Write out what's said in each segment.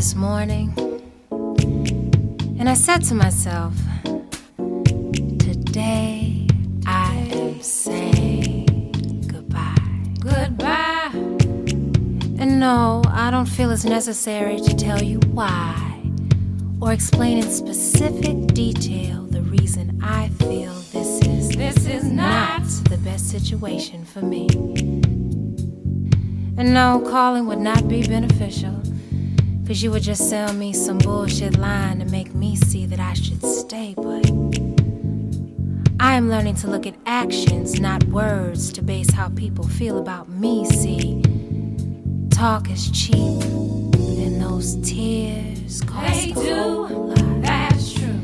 this morning and I said to myself, Today I am saying goodbye. Goodbye. And no, I don't feel it's necessary to tell you why or explain in specific detail the reason I feel this is this is not the best situation for me. And no, calling would not be beneficial. Cause you would just sell me some bullshit line to make me see that I should stay, but I am learning to look at actions, not words, to base how people feel about me. See, talk is cheap, and those tears cost They a do. whole lot. That's true.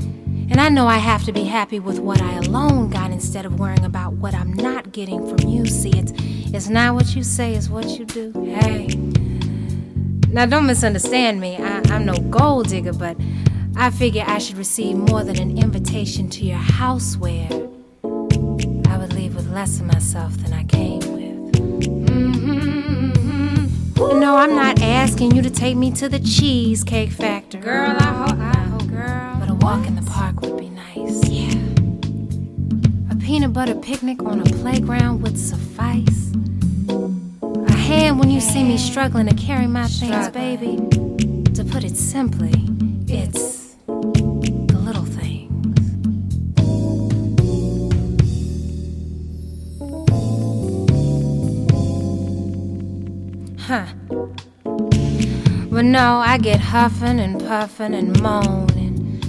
And I know I have to be happy with what I alone got instead of worrying about what I'm not getting from you. See, it's it's not what you say, it's what you do. Hey. Now don't misunderstand me. I, I'm no gold digger, but I figure I should receive more than an invitation to your house where I would leave with less of myself than I came with. Mm-hmm. No, I'm not asking you to take me to the cheesecake factory. Girl, I hope, I hope, girl. But a walk in the park would be nice. Yeah. A peanut butter picnic on a playground would suffice. A hand when you see me struggling to carry my things, baby. To put it simply, it's the little things. Huh. But no, I get huffing and puffing and moaning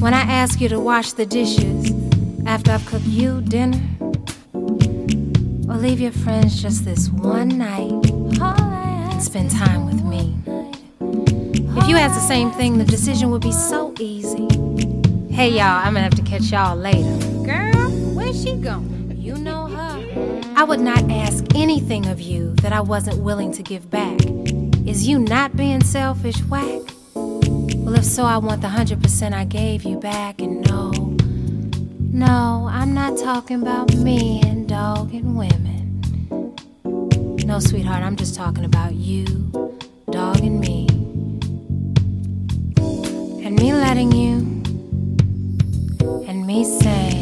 when I ask you to wash the dishes after I've cooked you dinner. Or leave your friends just this one night and spend time with me. If you ask the same thing, the decision would be so easy. Hey y'all, I'm gonna have to catch y'all later. Girl, where's she going? You know her. I would not ask anything of you that I wasn't willing to give back. Is you not being selfish, whack? Well, if so, I want the 100% I gave you back. And no, no, I'm not talking about me and dog and women. No, sweetheart, I'm just talking about you, dog, and me. And me letting you, and me saying,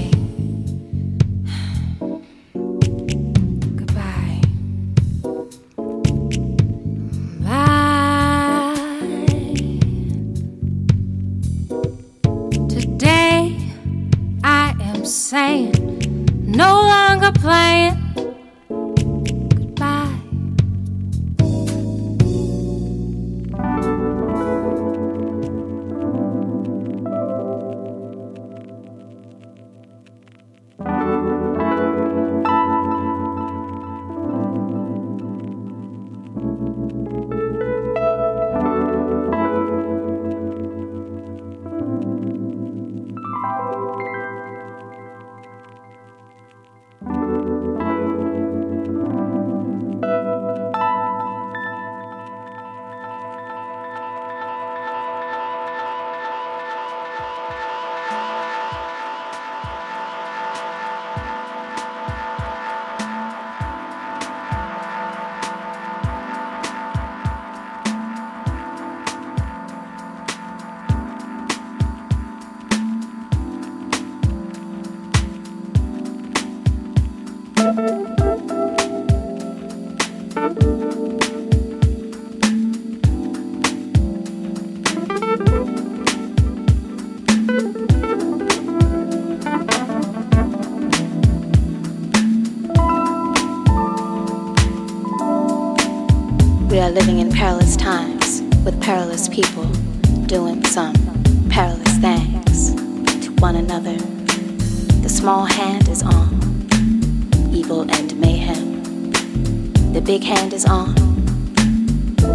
big hand is on.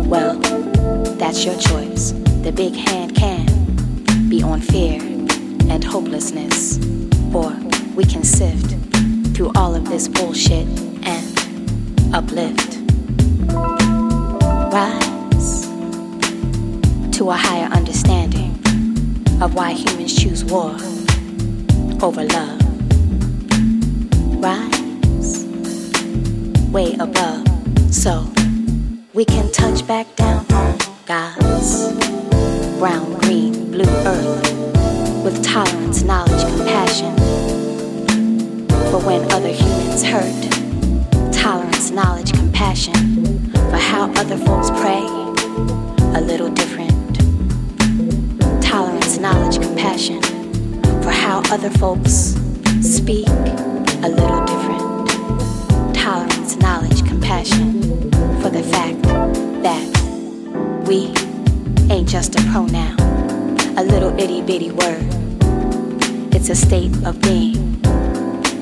Well, that's your choice. The big hand can be on fear and hopelessness, or we can sift through all of this bullshit and uplift rise to a higher understanding of why humans choose war over love. Rise way above so we can touch back down on God's brown, green, blue earth with tolerance, knowledge, compassion for when other humans hurt. Tolerance, knowledge, compassion for how other folks pray a little different. Tolerance, knowledge, compassion for how other folks speak a little different. Tolerance, knowledge, compassion for the fact that we ain't just a pronoun, a little itty bitty word. It's a state of being.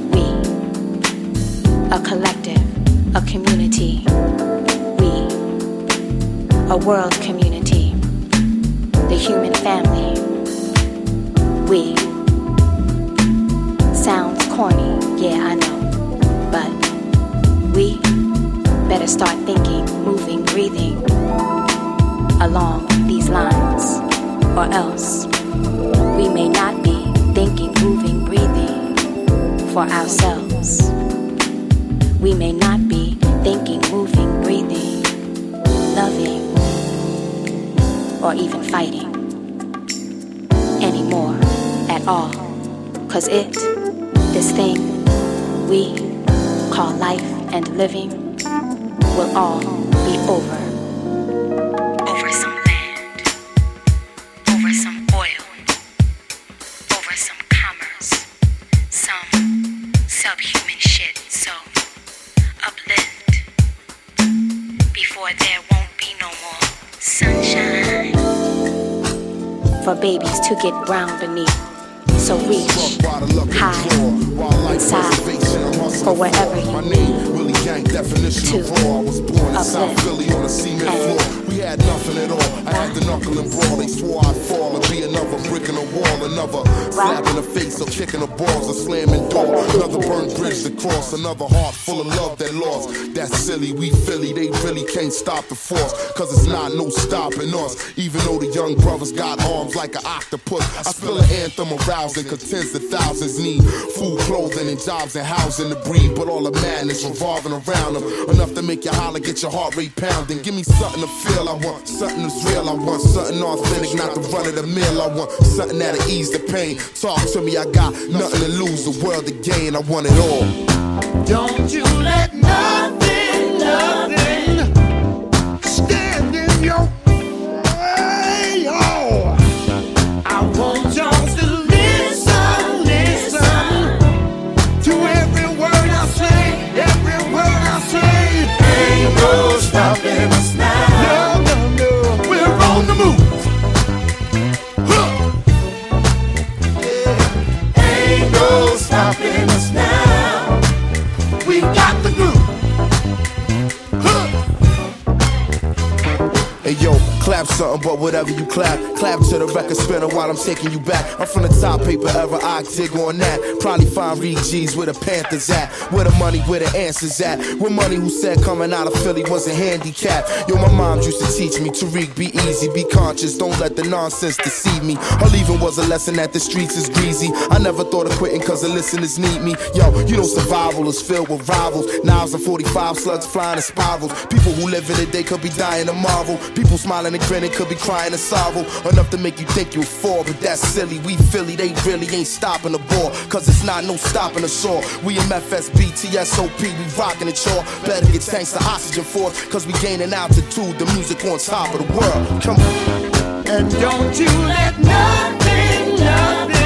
We, a collective, a community. We, a world community, the human family. We, sounds corny, yeah, I know, start thinking, moving, breathing along these lines, or else we may not be thinking, moving, breathing for ourselves. We may not be thinking, moving, breathing, loving, or even fighting anymore at all. Cause it, this thing we call life and living, will all be over. Over some land, over some oil, over some commerce, some subhuman shit. So uplift before there won't be no more sunshine. For babies to get brown beneath. So reach high inside for wherever you need to uplift and we had nothing at all. I had the knuckle and brawl. They swore I'd fall and be another brick in the wall. Another slap in the face of kicking the balls, a slamming door. Another burned bridge to cross. Another heart full of love that lost. That's silly. We Philly, they really can't stop the force. Cause it's not no stopping us. Even though the young brothers got arms like an octopus. I spill an anthem arousing, cause tens of thousands need food, clothing, and jobs and housing to breathe. But all the madness revolving around them. Enough to make you holler, get your heart rate pounding. Give me something to feel. I want something that's real. I want something authentic, not the run of the mill. I want something that'll ease the pain. Talk to me, I got nothing to lose, the world to gain. I want it all. Don't you let nothing, nothing Hey yo, clap something, but whatever you clap, clap to the record spinner while I'm taking you back. I'm from the top paper ever, I dig on that. Probably find Reed G's where the Panthers at, where the money, where the answers at. With money who said coming out of Philly was a handicap. Yo, my mom used to teach me, Tariq, be easy, be conscious, don't let the nonsense deceive me. Her leaving was a lesson that the streets is greasy. I never thought of quitting cause the listeners need me. Yo, you know survival is filled with rivals. Knives and 45 slugs flying in spirals. People who live in it, they could be dying tomorrow. People smiling and grinning could be crying in sorrow. Enough to make you think you'll fall, but that's silly. We Philly, they really ain't stopping the ball. Cause it's not no stopping us all. We MFSB, TSOP, we rocking it, y'all. Better get thanks to Oxygen Force, cause we gaining altitude. The music on top of the world. Come on. And don't you let nothing, nothing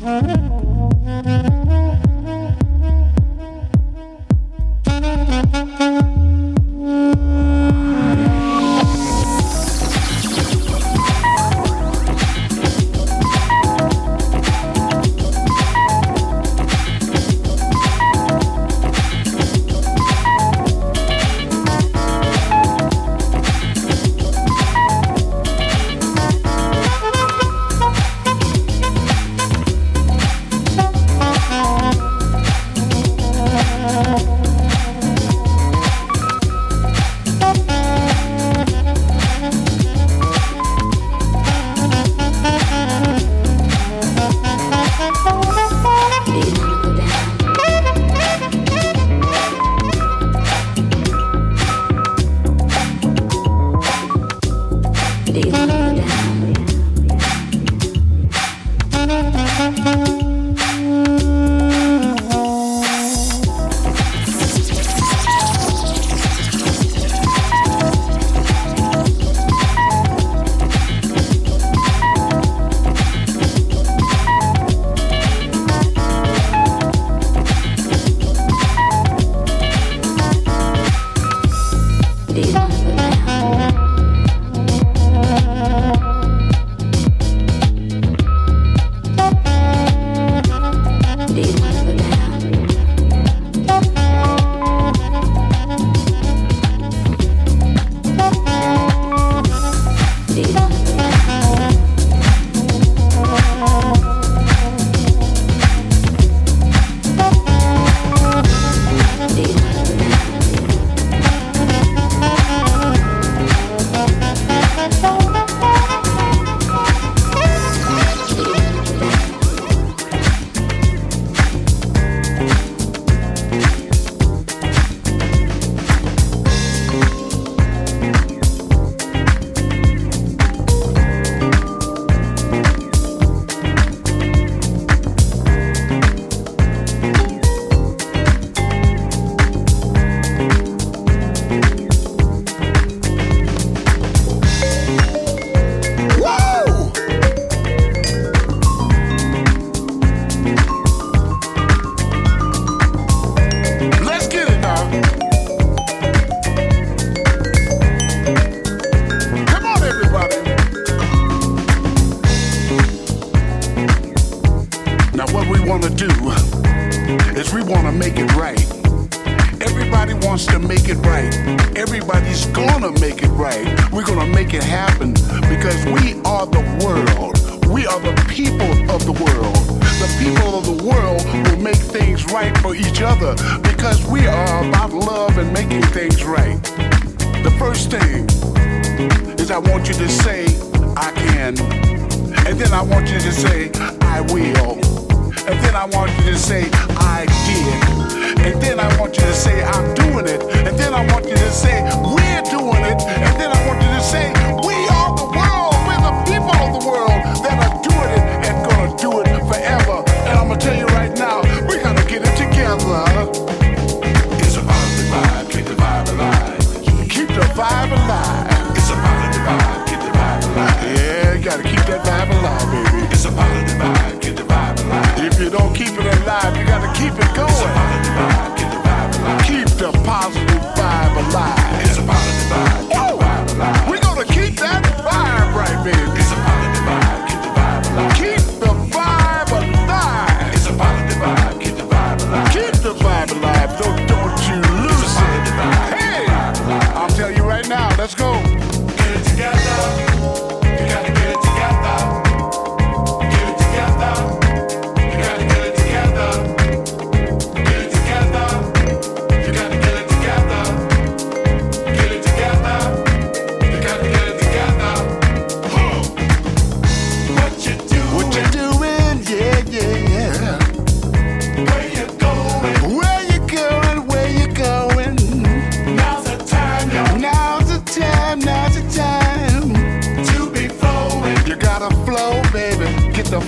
Mm-hmm.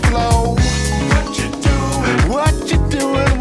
Flow. What you doing? What you doing?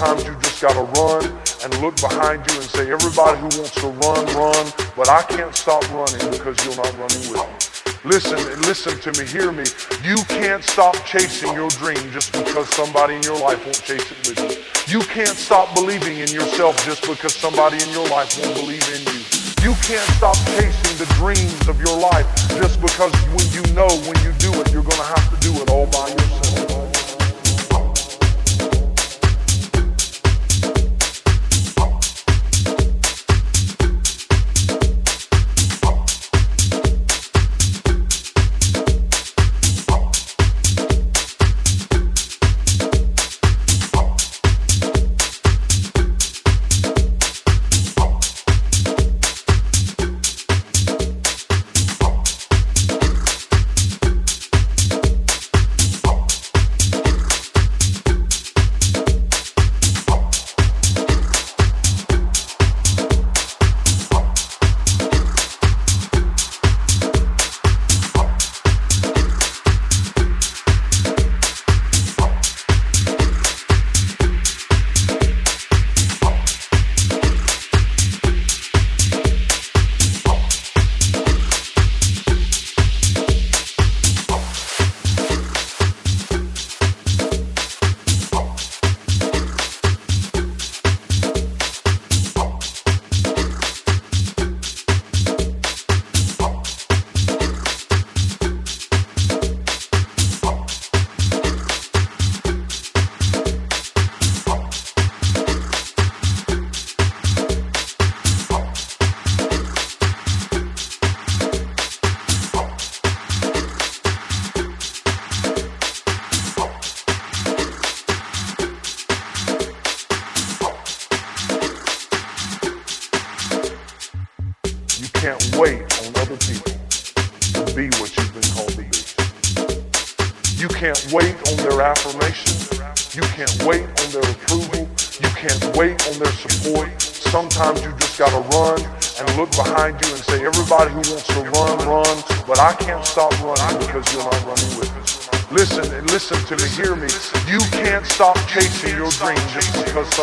Sometimes you just gotta run and look behind you and say, everybody who wants to run, run, but I can't stop running because you're not running with me. Listen, listen to me, hear me. You can't stop chasing your dream just because somebody in your life won't chase it with you. You can't stop believing in yourself just because somebody in your life won't believe in you. You can't stop chasing the dreams of your life just because when you know when you do it, you're gonna have to do it all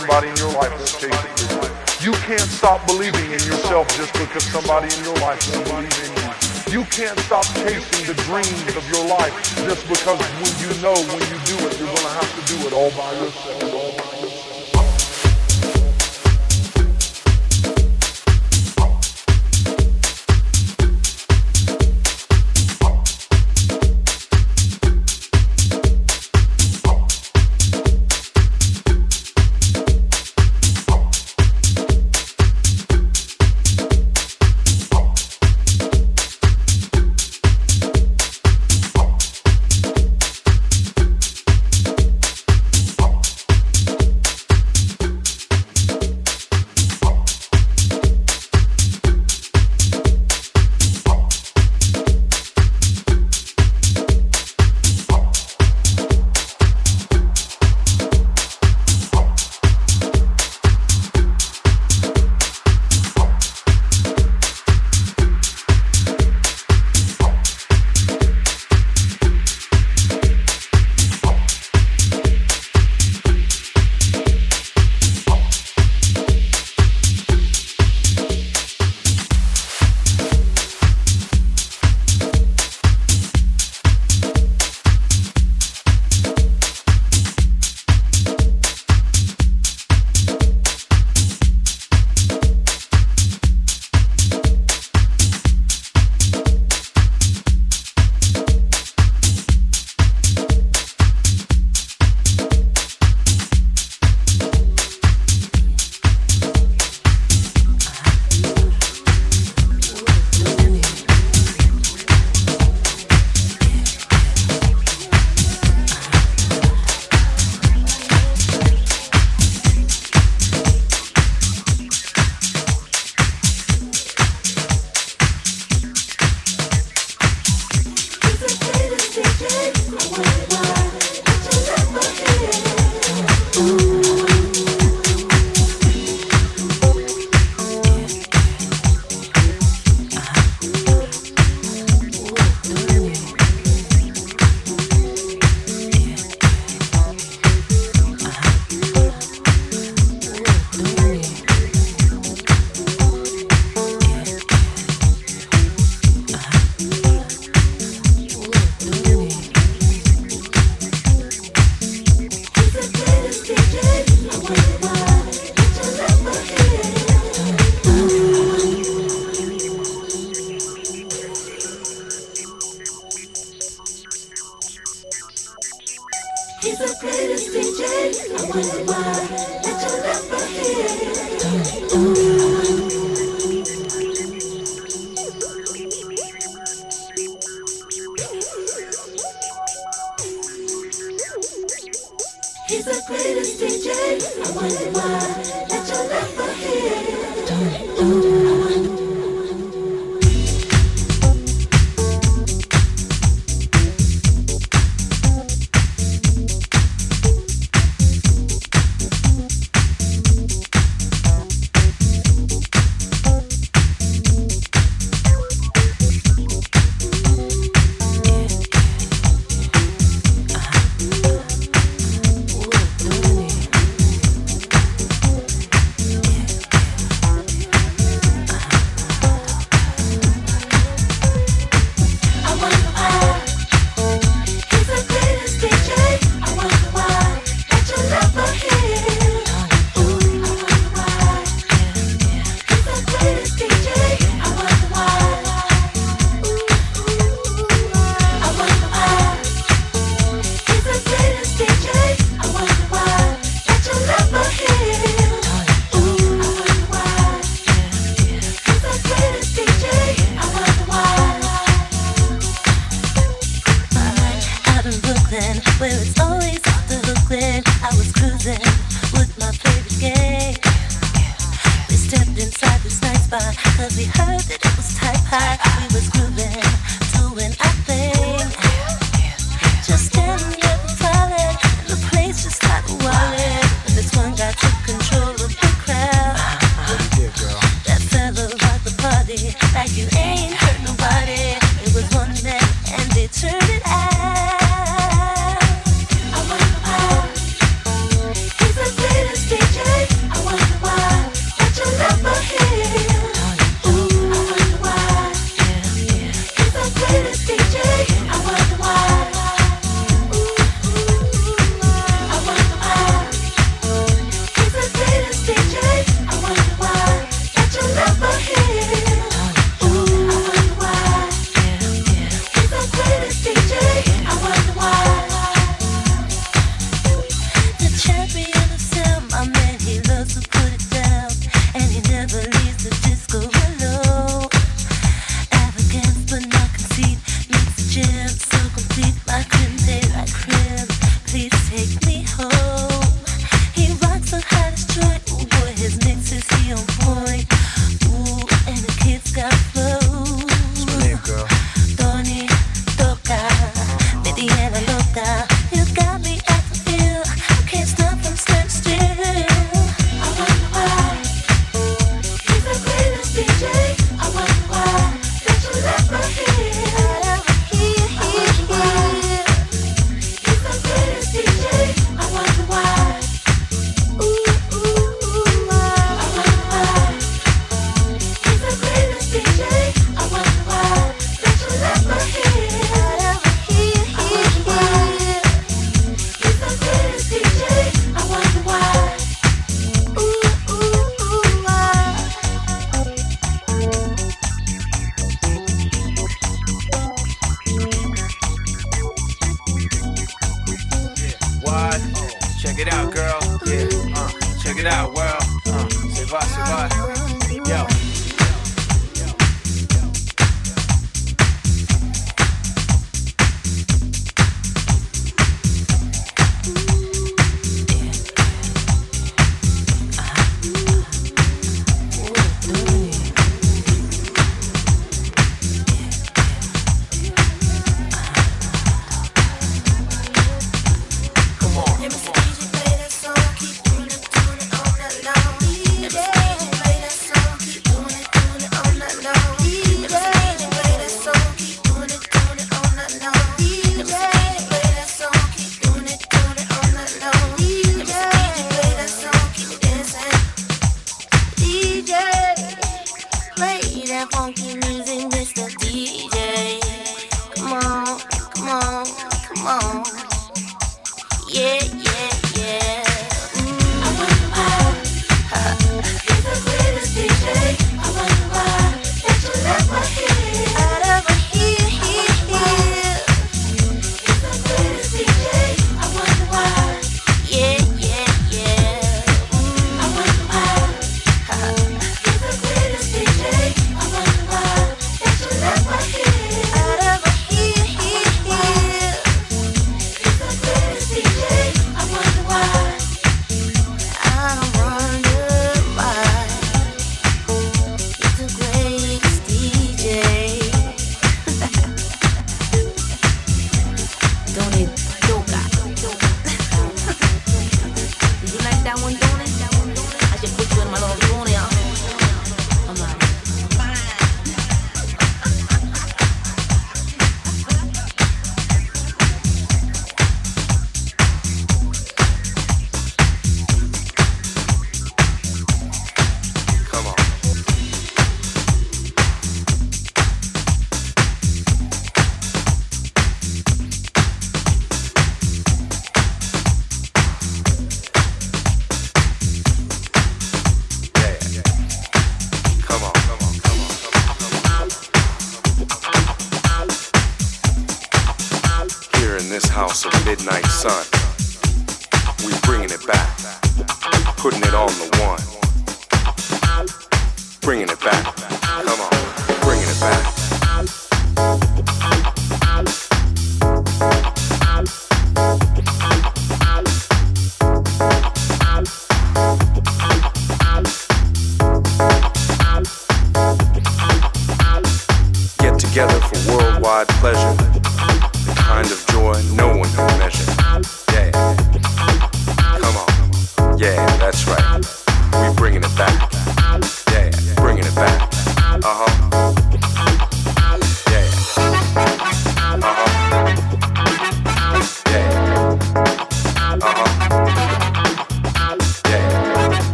somebody in your life it with you. You can't stop believing in yourself just because somebody in your life won't believe in you. You can't stop chasing the dreams of your life just because when you know when you do it, you're gonna have to do it all by yourself.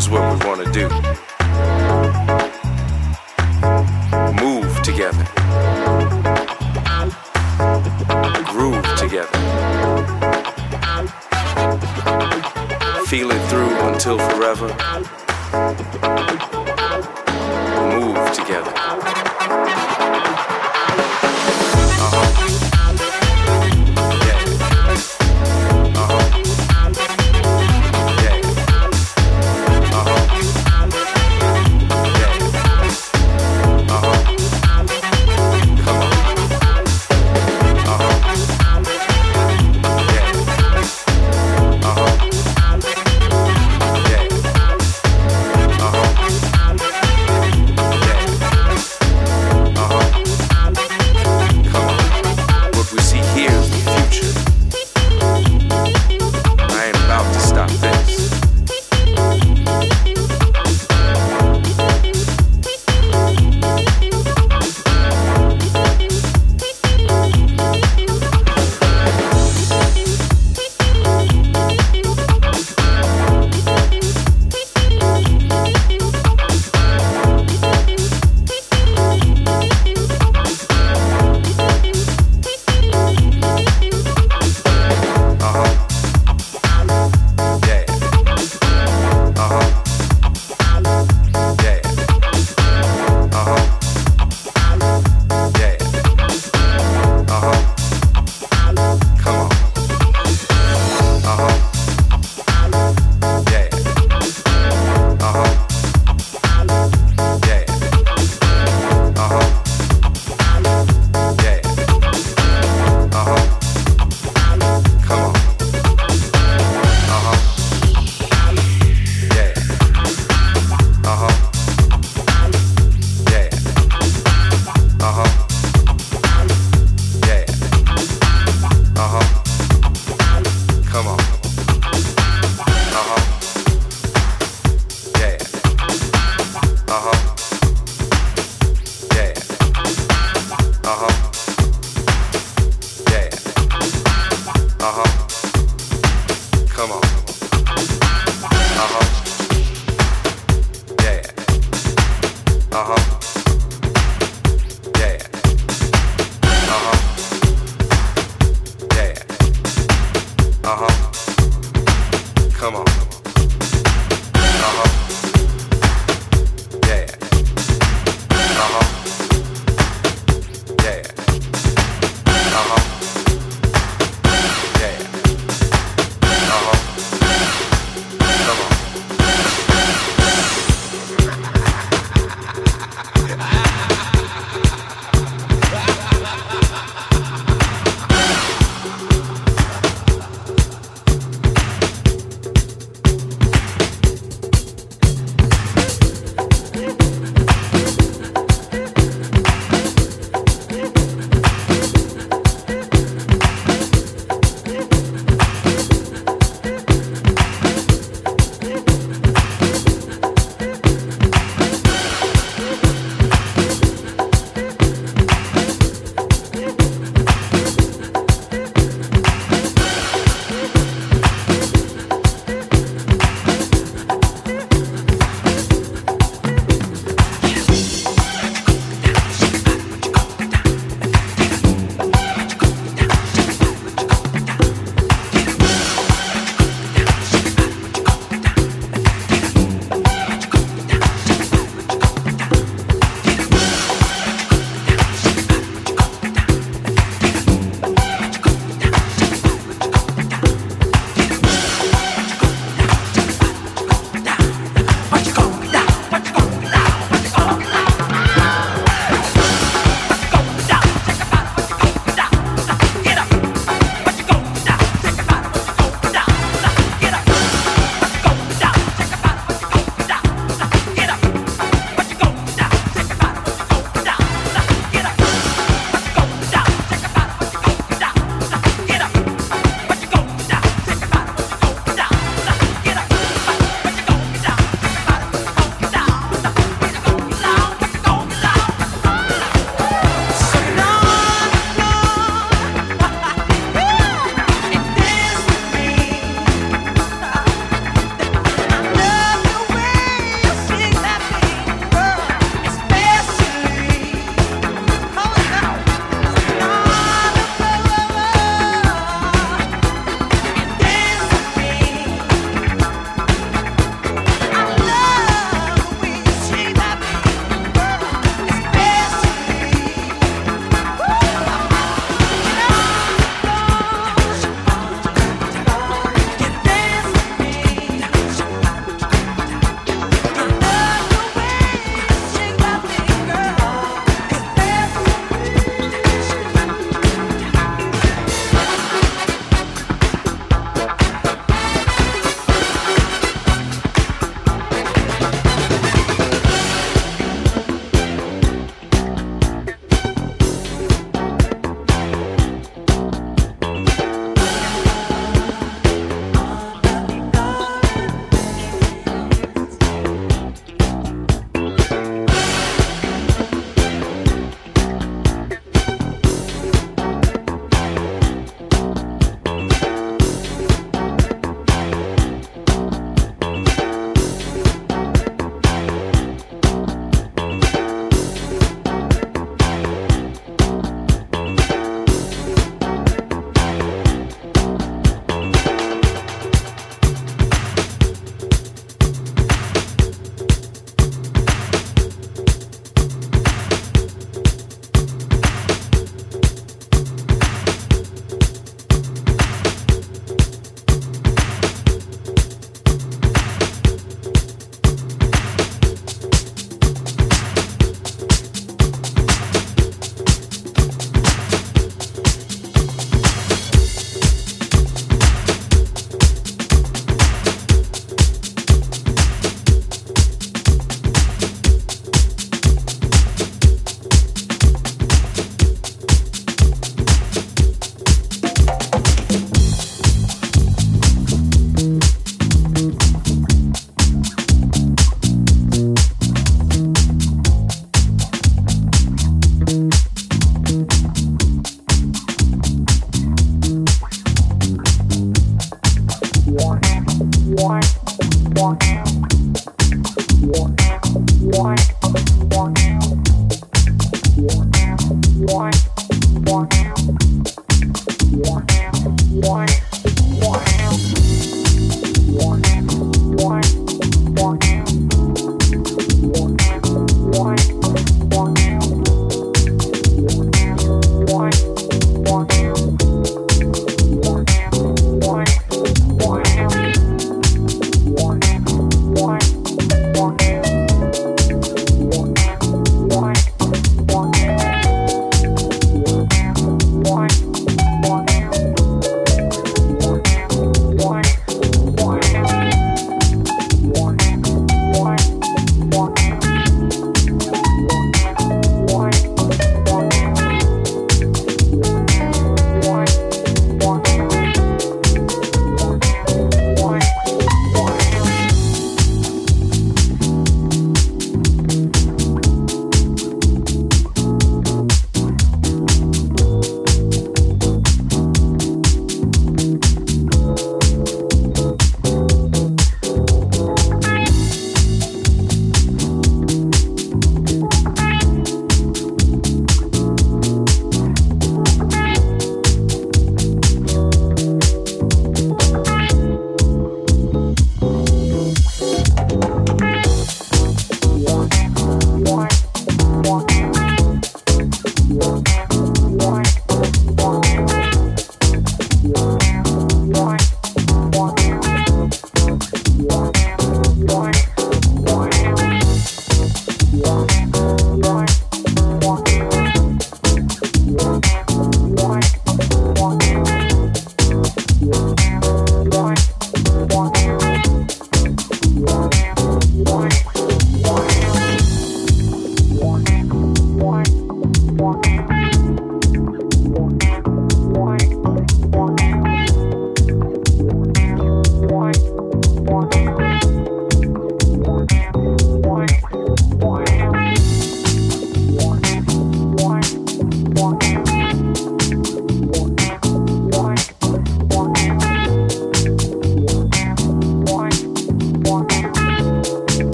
Here's what we want to do. Move together, groove together, feel it through until forever.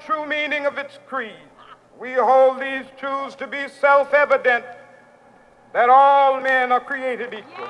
True meaning of its creed. We hold these truths to be self evident that all men are created equal.